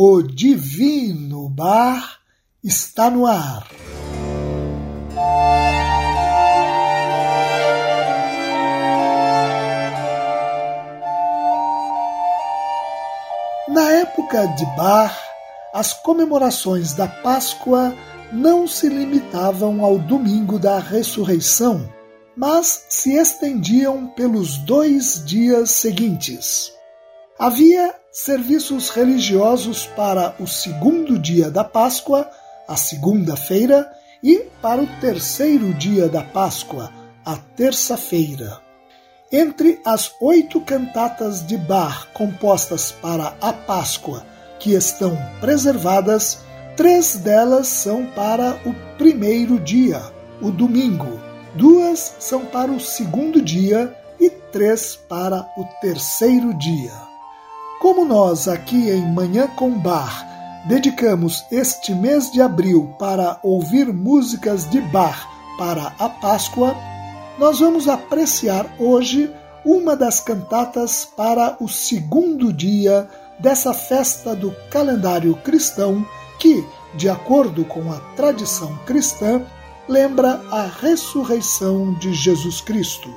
o Divino Bar está no ar. Na época de Bar, as comemorações da Páscoa não se limitavam ao domingo da ressurreição, mas se estendiam pelos dois dias seguintes. Havia serviços religiosos para o segundo dia da Páscoa, a segunda-feira, e para o terceiro dia da Páscoa, a terça-feira. Entre as oito cantatas de Bach compostas para a Páscoa que estão preservadas, três delas são para o primeiro dia, o domingo, duas são para o segundo dia e três para o terceiro dia. Como nós aqui em Manhã com Bar dedicamos este mês de abril para ouvir músicas de Bar para a Páscoa, nós vamos apreciar hoje uma das cantatas para o segundo dia dessa festa do calendário cristão que, de acordo com a tradição cristã, lembra a ressurreição de Jesus Cristo.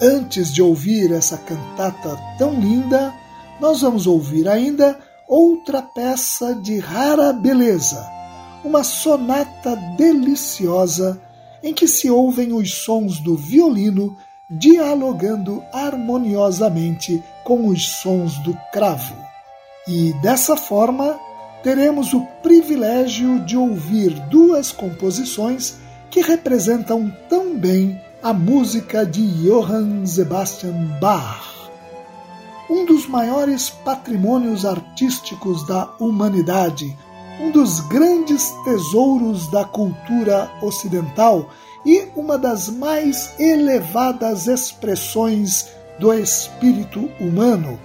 Antes de ouvir essa cantata tão linda, nós vamos ouvir ainda outra peça de rara beleza, uma sonata deliciosa em que se ouvem os sons do violino dialogando harmoniosamente com os sons do cravo. E dessa forma, teremos o privilégio de ouvir duas composições que representam tão bem a música de Johann Sebastian Bach um dos maiores patrimônios artísticos da humanidade, um dos grandes tesouros da cultura ocidental e uma das mais elevadas expressões do espírito humano,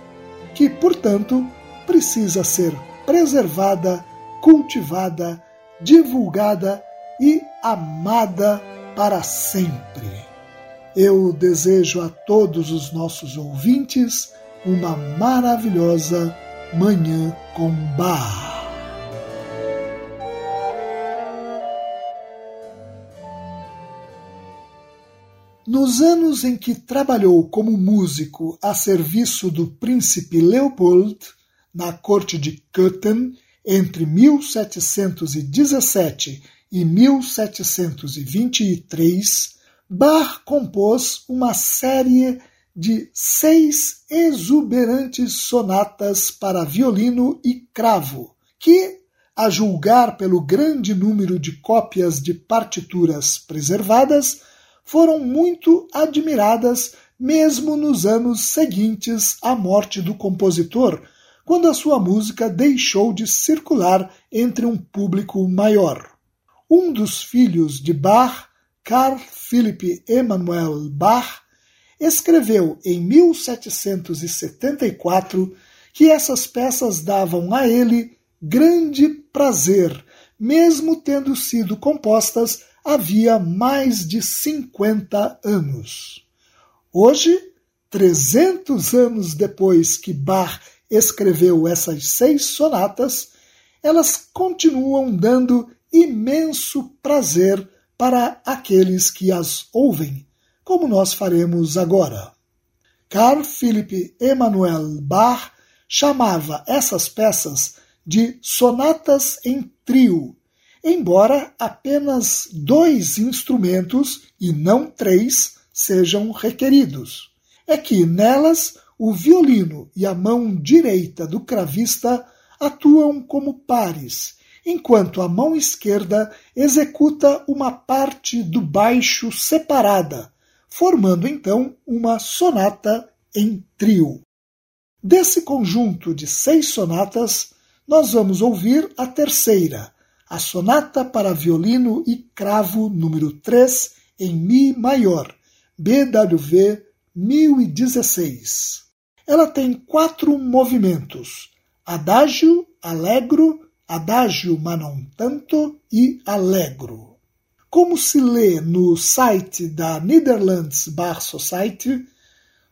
que, portanto, precisa ser preservada, cultivada, divulgada e amada para sempre. Eu desejo a todos os nossos ouvintes uma maravilhosa Manhã com Bar. Nos anos em que trabalhou como músico a serviço do príncipe Leopold, na corte de Köthen, entre 1717 e 1723, Bach compôs uma série de seis exuberantes sonatas para violino e cravo, que, a julgar pelo grande número de cópias de partituras preservadas, foram muito admiradas mesmo nos anos seguintes à morte do compositor, quando a sua música deixou de circular entre um público maior. Um dos filhos de Bach, Carl Philipp Emanuel Bach, escreveu em 1774 que essas peças davam a ele grande prazer, mesmo tendo sido compostas havia mais de 50 anos. Hoje, 300 anos depois que Bach escreveu essas seis sonatas, elas continuam dando imenso prazer para aqueles que as ouvem, como nós faremos agora. Carl Philipp Emanuel Bach chamava essas peças de sonatas em trio, embora apenas dois instrumentos e não três sejam requeridos. É que nelas o violino e a mão direita do cravista atuam como pares, enquanto a mão esquerda executa uma parte do baixo separada, formando então uma sonata em trio. Desse conjunto de seis sonatas, nós vamos ouvir a terceira, a Sonata para Violino e Cravo número 3 em Mi maior, BWV 1016. Ela tem quatro movimentos: Adágio, Allegro, Adágio ma non tanto e Allegro. Como se lê no site da Netherlands Bar Society,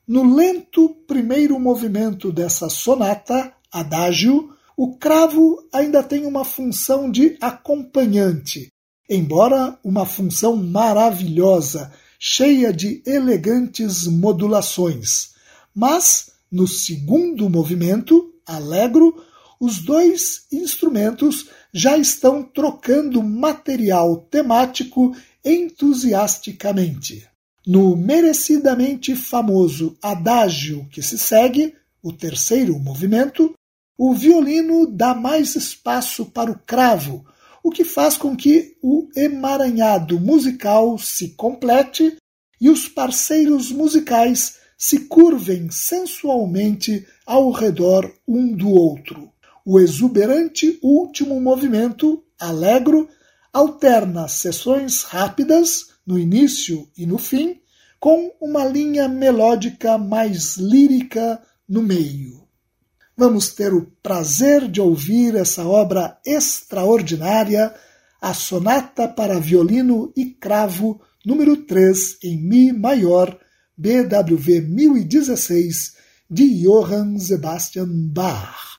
no lento primeiro movimento dessa sonata, Adágio, o cravo ainda tem uma função de acompanhante, embora uma função maravilhosa, cheia de elegantes modulações. Mas, no segundo movimento, Allegro, os dois instrumentos já estão trocando material temático entusiasticamente. No merecidamente famoso adágio que se segue, o terceiro movimento, o violino dá mais espaço para o cravo, o que faz com que o emaranhado musical se complete e os parceiros musicais se curvem sensualmente ao redor um do outro. O exuberante último movimento, alegro, alterna sessões rápidas no início e no fim, com uma linha melódica mais lírica no meio. Vamos ter o prazer de ouvir essa obra extraordinária, a Sonata para Violino e Cravo, número 3 em Mi maior, BWV 1016, de Johann Sebastian Bach.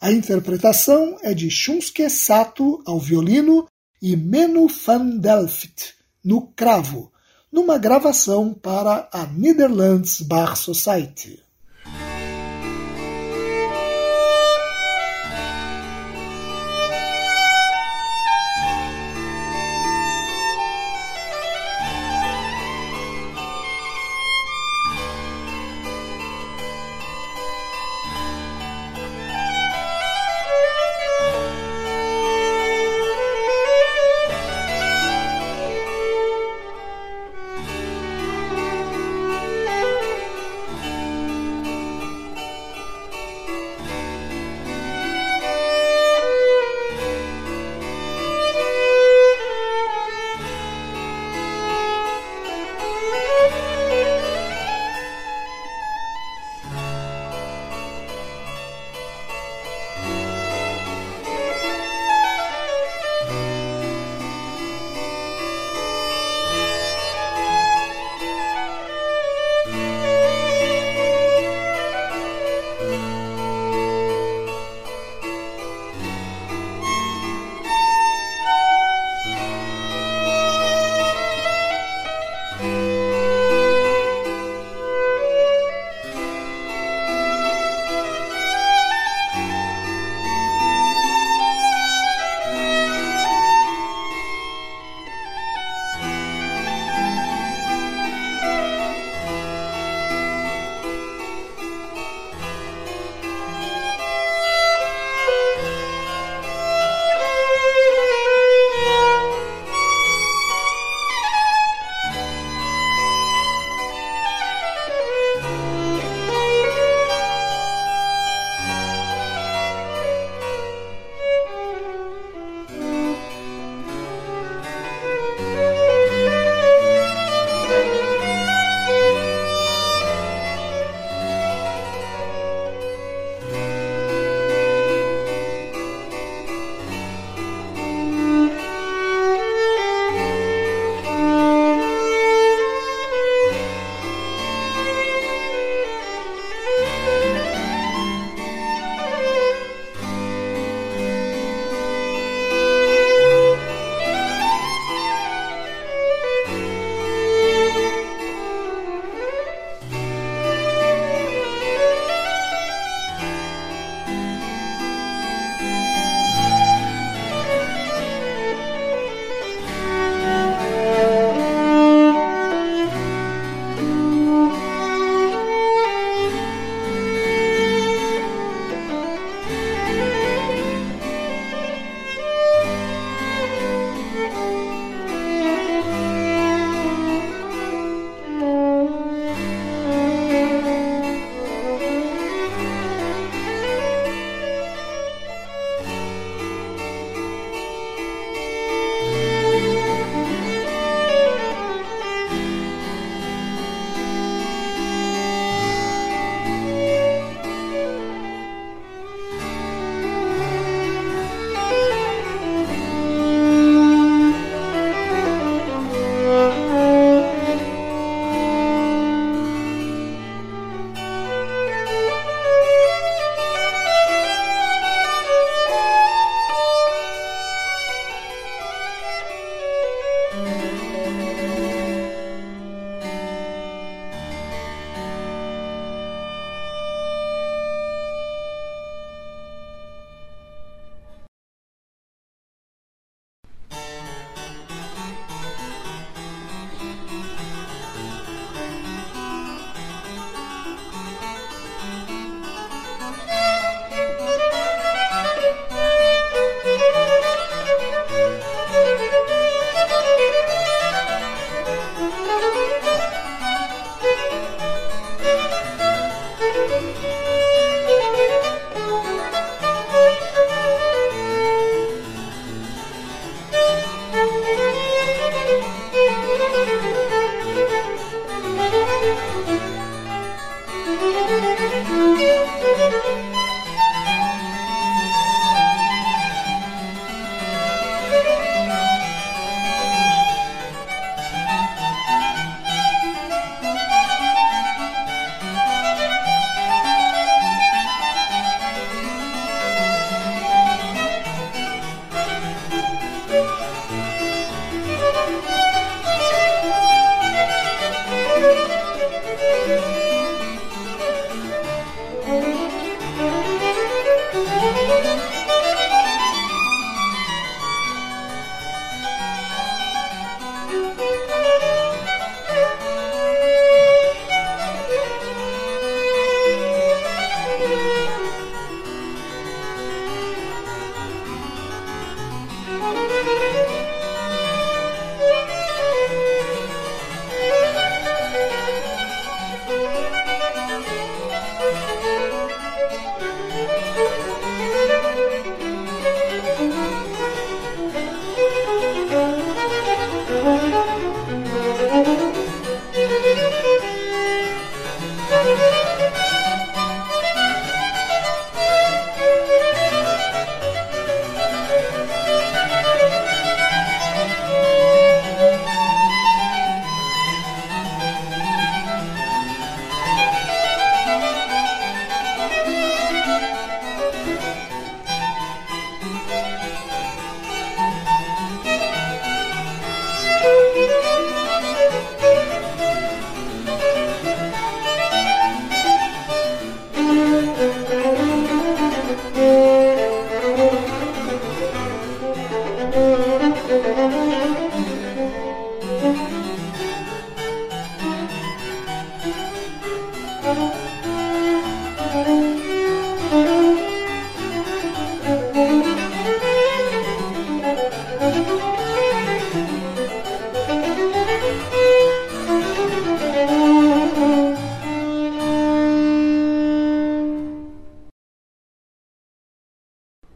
A interpretação é de Shunsuke Sato ao violino e Menu van Delft no cravo, numa gravação para a Netherlands Bar Society.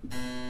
you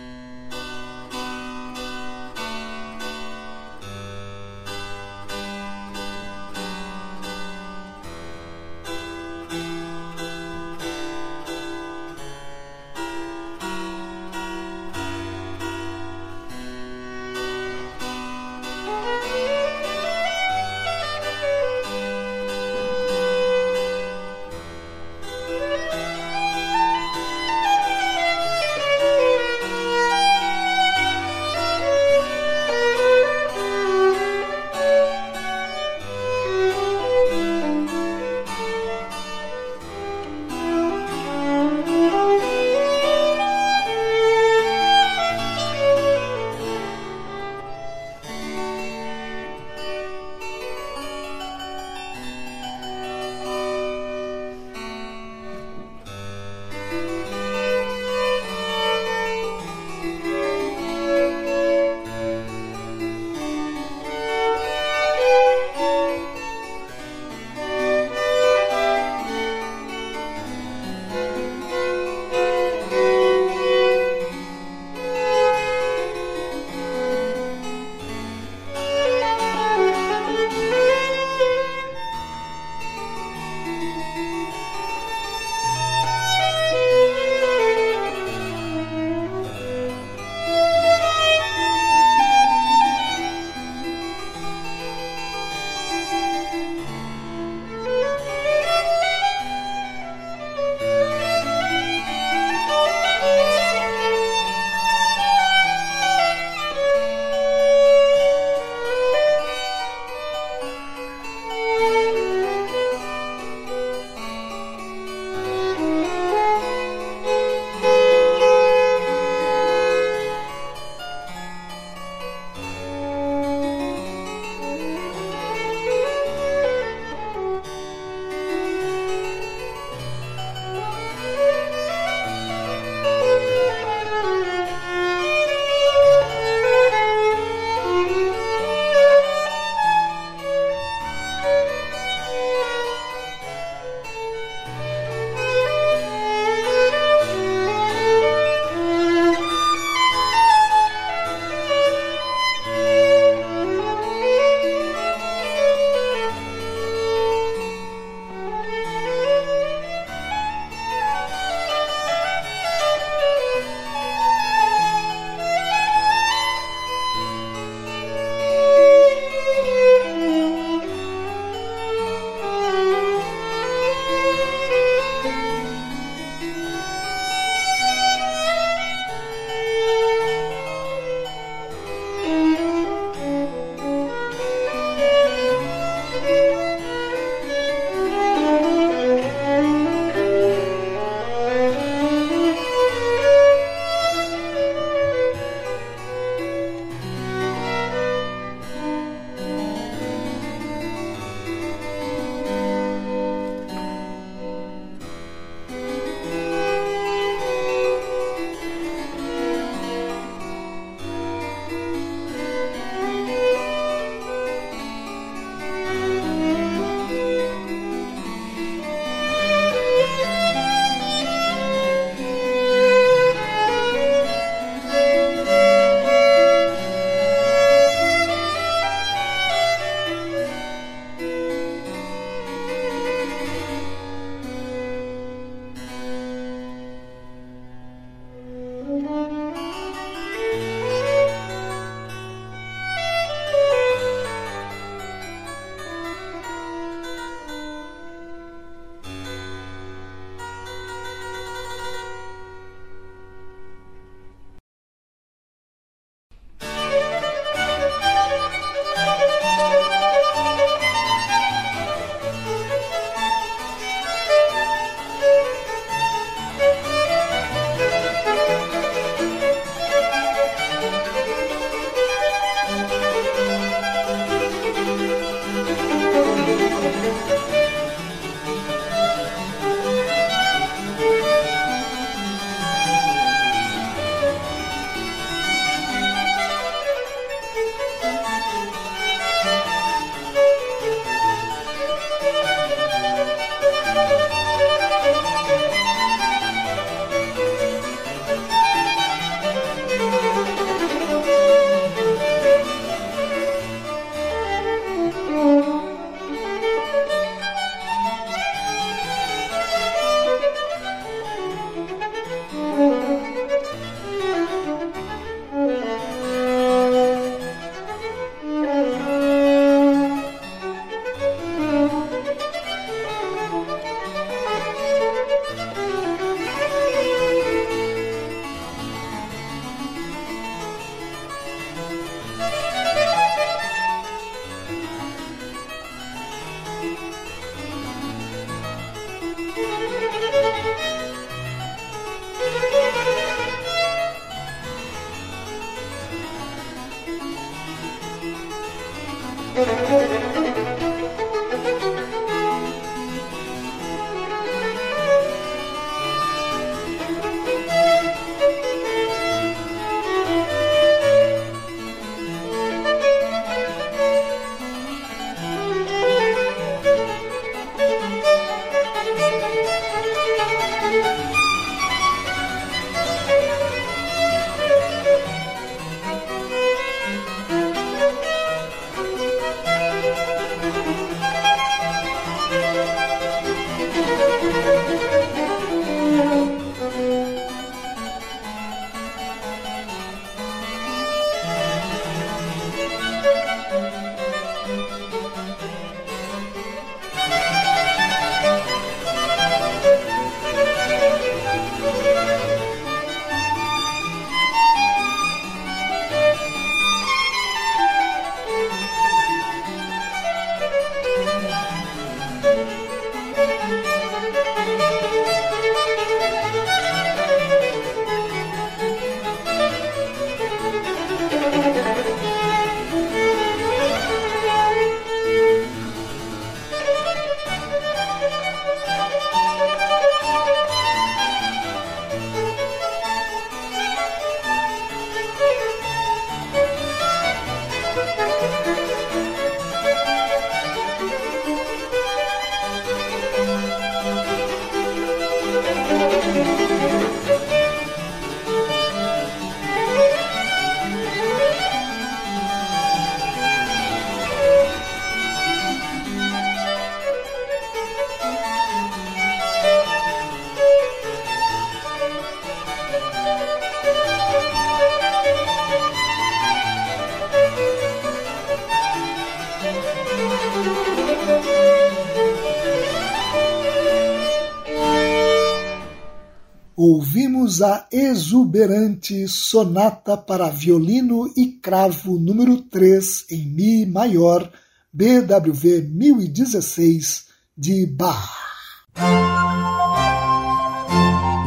exuberante Sonata para Violino e Cravo número 3 em Mi maior, BWV 1016, de Bach.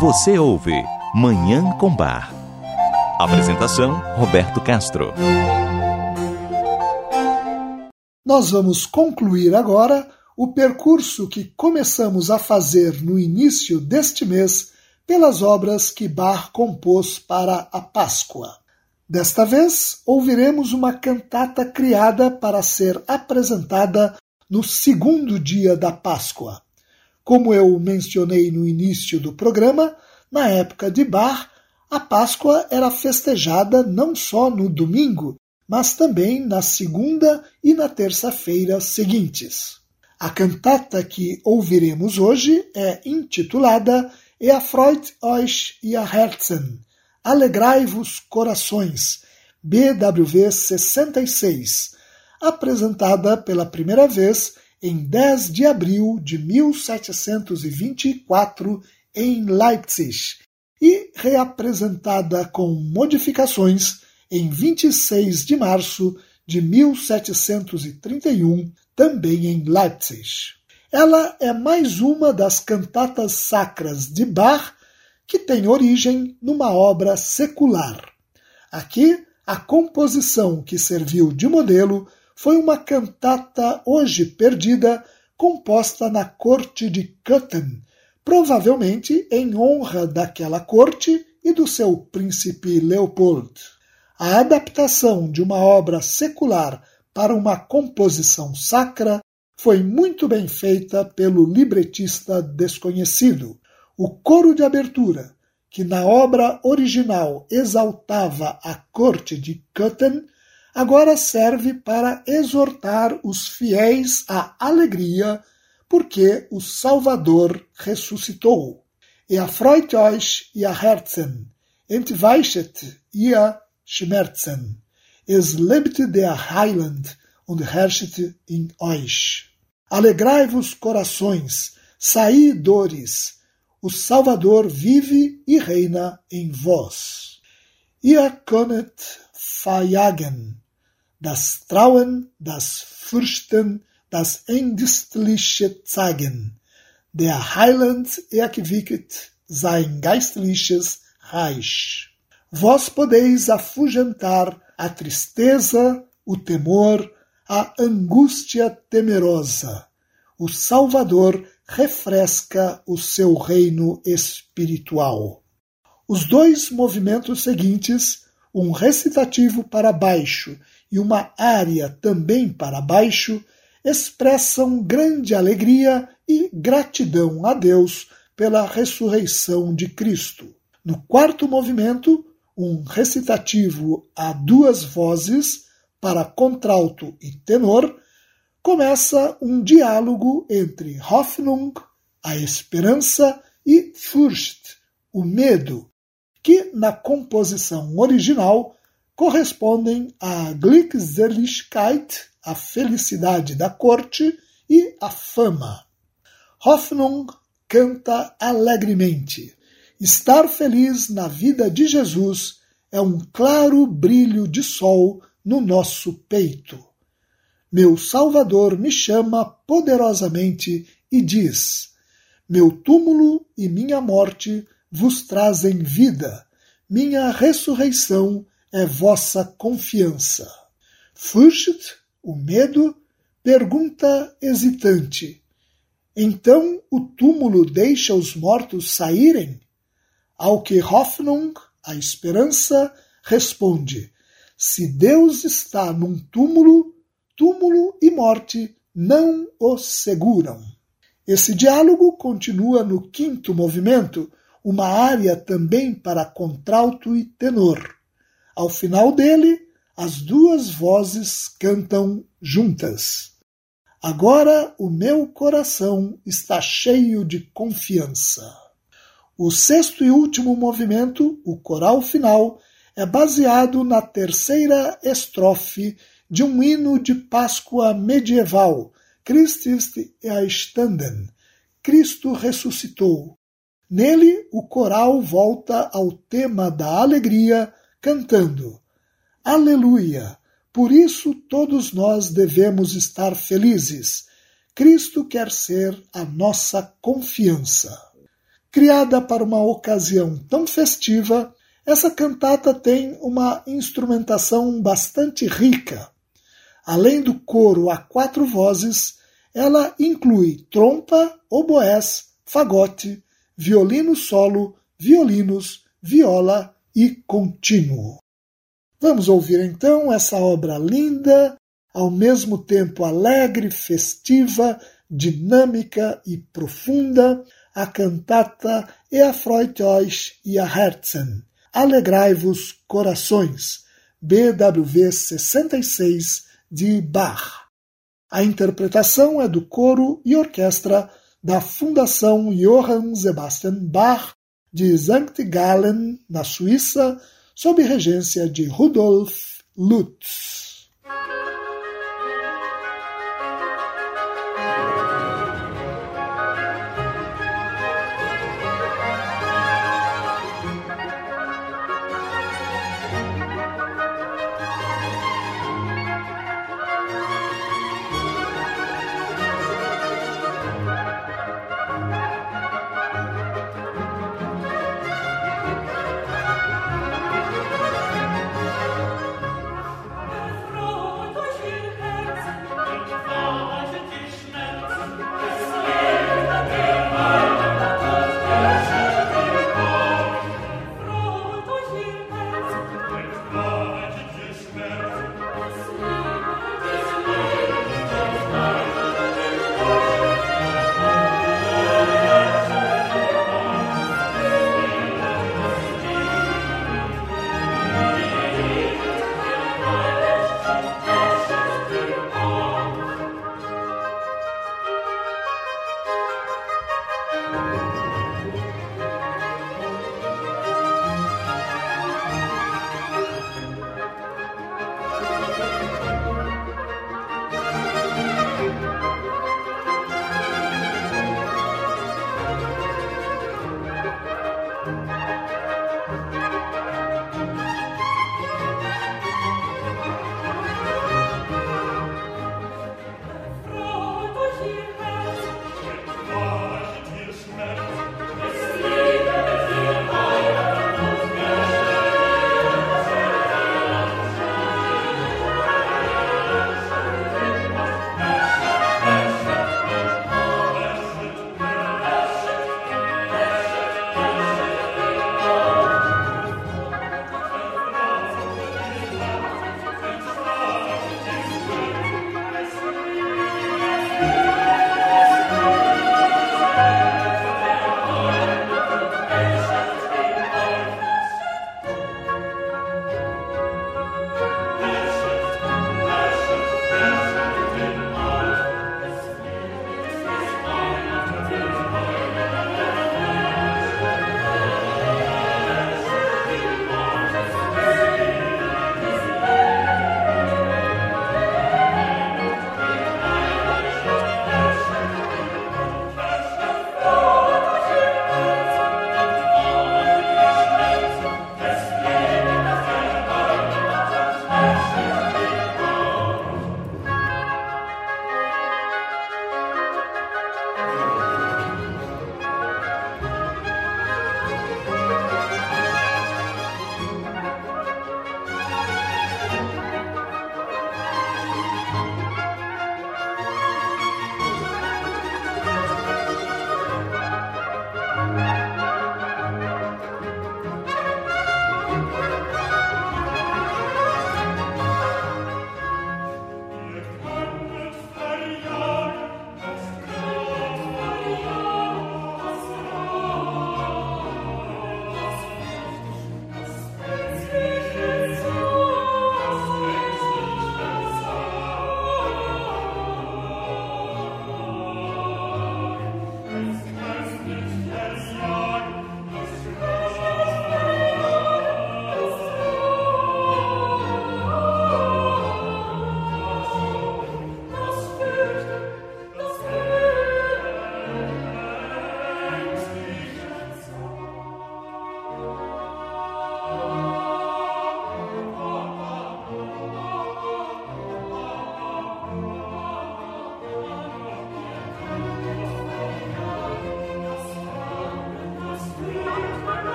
Você ouve Manhã com Bar. Apresentação: Roberto Castro. Nós vamos concluir agora o percurso que começamos a fazer no início deste mês pelas obras que Bach compôs para a Páscoa. Desta vez, ouviremos uma cantata criada para ser apresentada no segundo dia da Páscoa. Como eu mencionei no início do programa, na época de Bach, a Páscoa era festejada não só no domingo, mas também na segunda e na terça-feira seguintes. A cantata que ouviremos hoje é intitulada Erfreut euch ihr Herzen, Alegrai-vos corações, BWV 66, apresentada pela primeira vez em 10 de abril de 1724 em Leipzig. E reapresentada com modificações em 26 de março de 1731, também em Leipzig. Ela é mais uma das cantatas sacras de Bach que tem origem numa obra secular. Aqui, a composição que serviu de modelo foi uma cantata hoje perdida, composta na corte de Köthen, provavelmente em honra daquela corte e do seu príncipe Leopold. A adaptação de uma obra secular para uma composição sacra foi muito bem feita pelo libretista desconhecido. O coro de abertura, que na obra original exaltava a corte de Köthen, agora serve para exortar os fiéis à alegria, porque o Salvador ressuscitou. Erfreut euch ihr Herzen, entweichet ihr Schmerzen. Es lebt der Heiland und herrscht in euch. Alegrai-vos, corações, saí dores, o Salvador vive e reina em vós. Ihr könnet verjagen, das Trauen, das Fürchten, das Ängstliche zeigen. Der Heiland erquicket sein geistliches Reich. Vós podeis afugentar a tristeza, o temor, a angústia temerosa. O Salvador refresca o seu reino espiritual. Os dois movimentos seguintes, um recitativo para baixo e uma área também para baixo, expressam grande alegria e gratidão a Deus pela ressurreição de Cristo. No quarto movimento, um recitativo a duas vozes, para contralto e tenor, começa um diálogo entre Hoffnung, a esperança, e Furcht, o medo, que na composição original correspondem a Glückseligkeit, a felicidade da corte, e a fama. Hoffnung canta alegremente. Estar feliz na vida de Jesus é um claro brilho de sol no nosso peito. Meu Salvador me chama poderosamente e diz: Meu túmulo e minha morte vos trazem vida, minha ressurreição é vossa confiança. Furcht, o medo, pergunta hesitante: Então o túmulo deixa os mortos saírem? Ao que Hoffnung, a esperança, responde: Se Deus está num túmulo, túmulo e morte não o seguram. Esse diálogo continua no quinto movimento, uma área também para contralto e tenor. Ao final dele, as duas vozes cantam juntas. Agora o meu coração está cheio de confiança. O sexto e último movimento, o coral final, é baseado na terceira estrofe de um hino de Páscoa medieval, Christ ist erstanden, Cristo ressuscitou. Nele, o coral volta ao tema da alegria, cantando Aleluia! Por isso todos nós devemos estar felizes. Cristo quer ser a nossa confiança. Criada para uma ocasião tão festiva, essa cantata tem uma instrumentação bastante rica. Além do coro a quatro vozes, ela inclui trompa, oboés, fagote, violino solo, violinos, viola e contínuo. Vamos ouvir então essa obra linda, ao mesmo tempo alegre, festiva, dinâmica e profunda, a cantata Erfreut euch ihr Herzen, Alegrai-vos corações, BWV 66 de Bach. A interpretação é do coro e orquestra da Fundação Johann Sebastian Bach de St. Gallen, na Suíça, sob regência de Rudolf Lutz.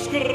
scr-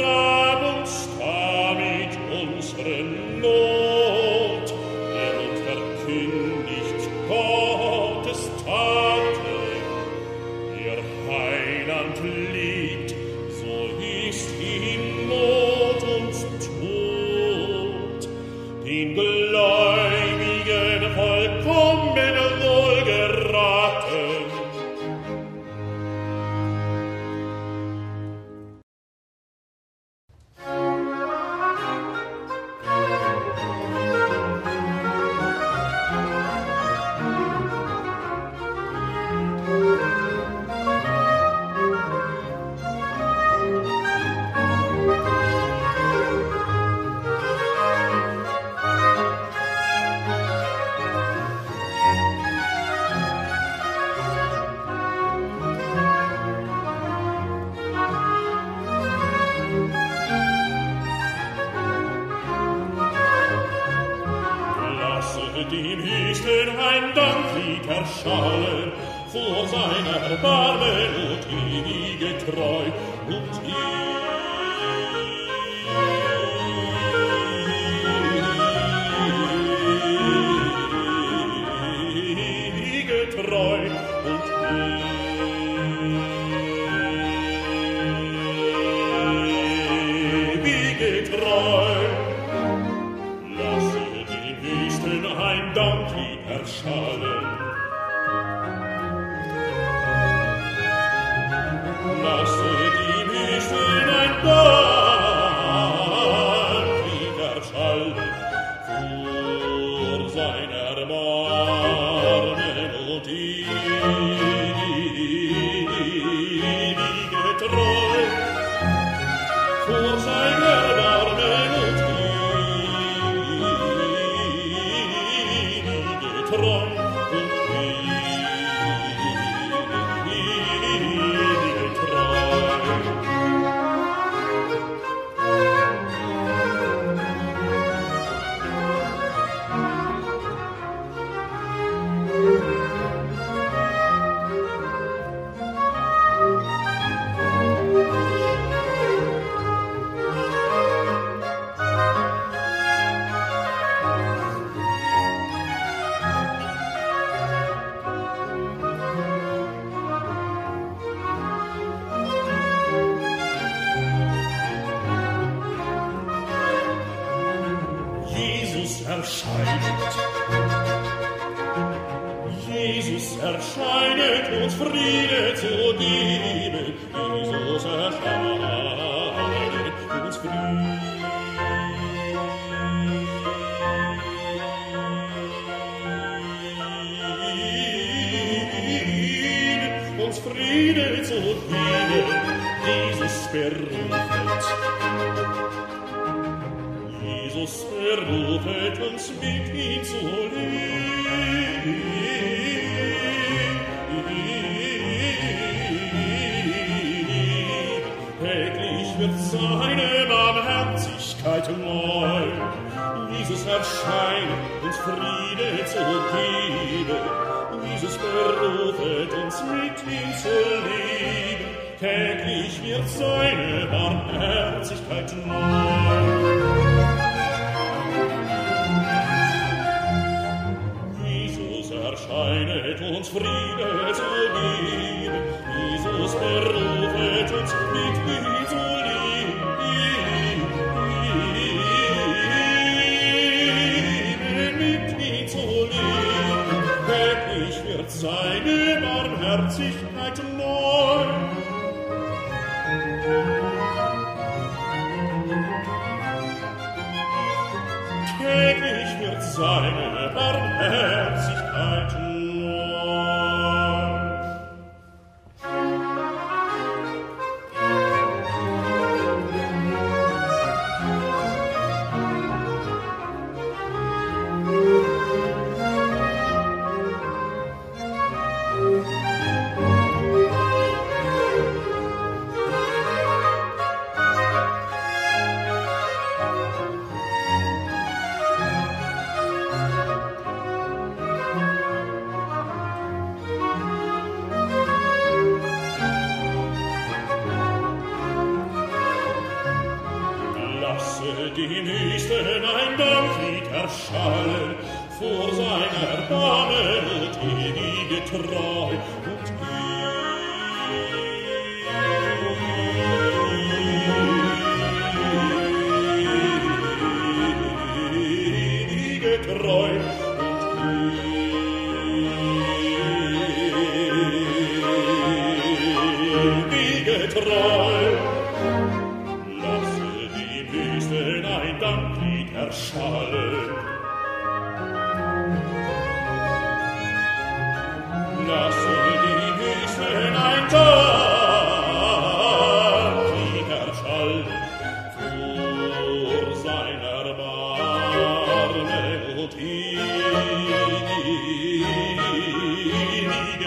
sich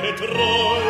getreu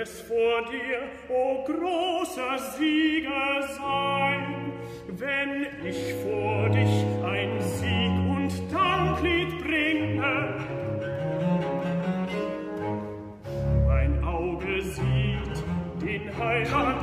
es vor dir, o großer Sieger, sein. Wenn ich vor dich ein Sieg und Danklied bringe, mein Auge sieht den Heiland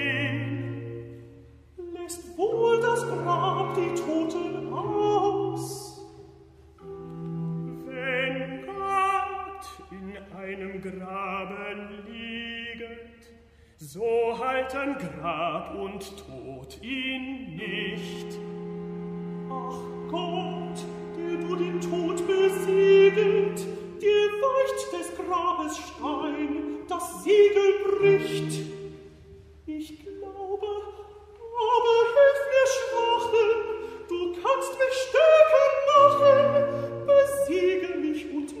im Graben lieget, so halten Grab und Tod ihn nicht. Ach Gott, der du den Tod besiegelt, dir weicht des Grabes Stein, das Siegel bricht. Ich glaube, aber hilf mir Schwachen, du kannst mich stärker machen, besiege mich und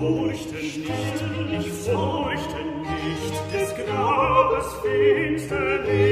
furchte nicht, ich furchte nicht des Grabes finsternis.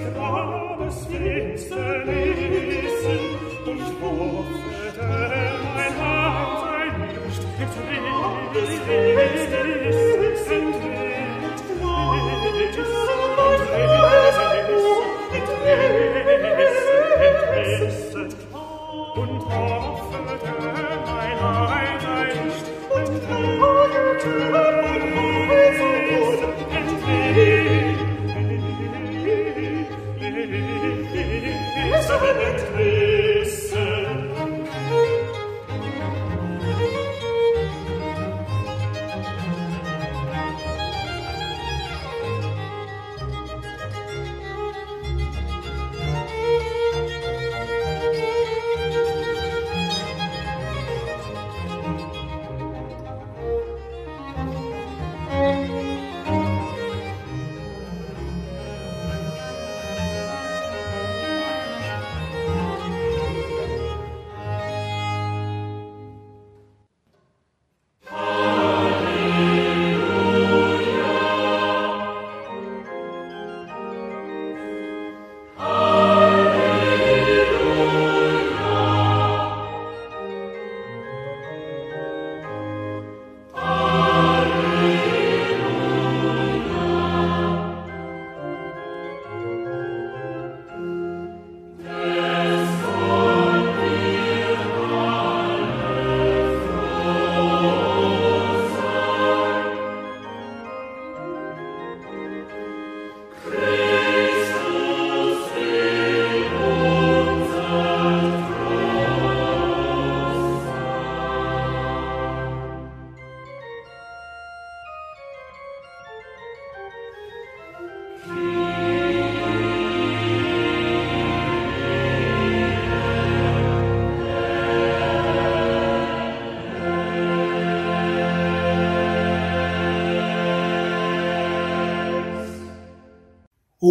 des Grabes finsternis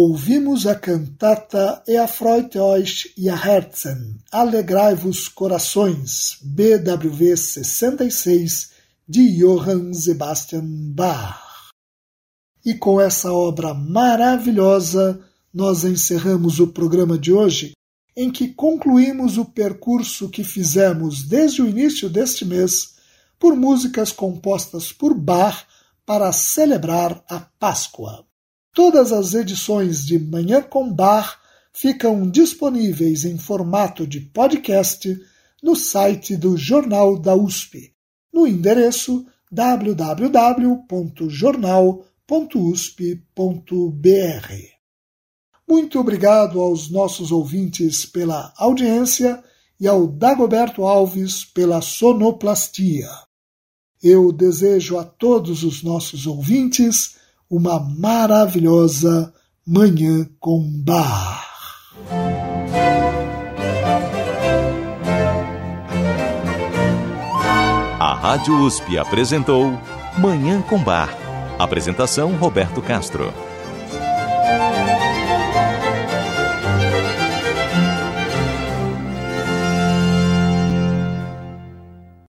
ouvimos a cantata Erfreut euch ihr Herzen, Alegrai-vos corações, BWV 66, de Johann Sebastian Bach. E com essa obra maravilhosa, nós encerramos o programa de hoje, em que concluímos o percurso que fizemos desde o início deste mês por músicas compostas por Bach para celebrar a Páscoa. Todas as edições de Manhã com Bar ficam disponíveis em formato de podcast no site do Jornal da USP, no endereço www.jornal.usp.br. Muito obrigado aos nossos ouvintes pela audiência e ao Dagoberto Alves pela sonoplastia. Eu desejo a todos os nossos ouvintes uma maravilhosa Manhã com Bar. A Rádio USP apresentou Manhã com Bar. Apresentação Roberto Castro.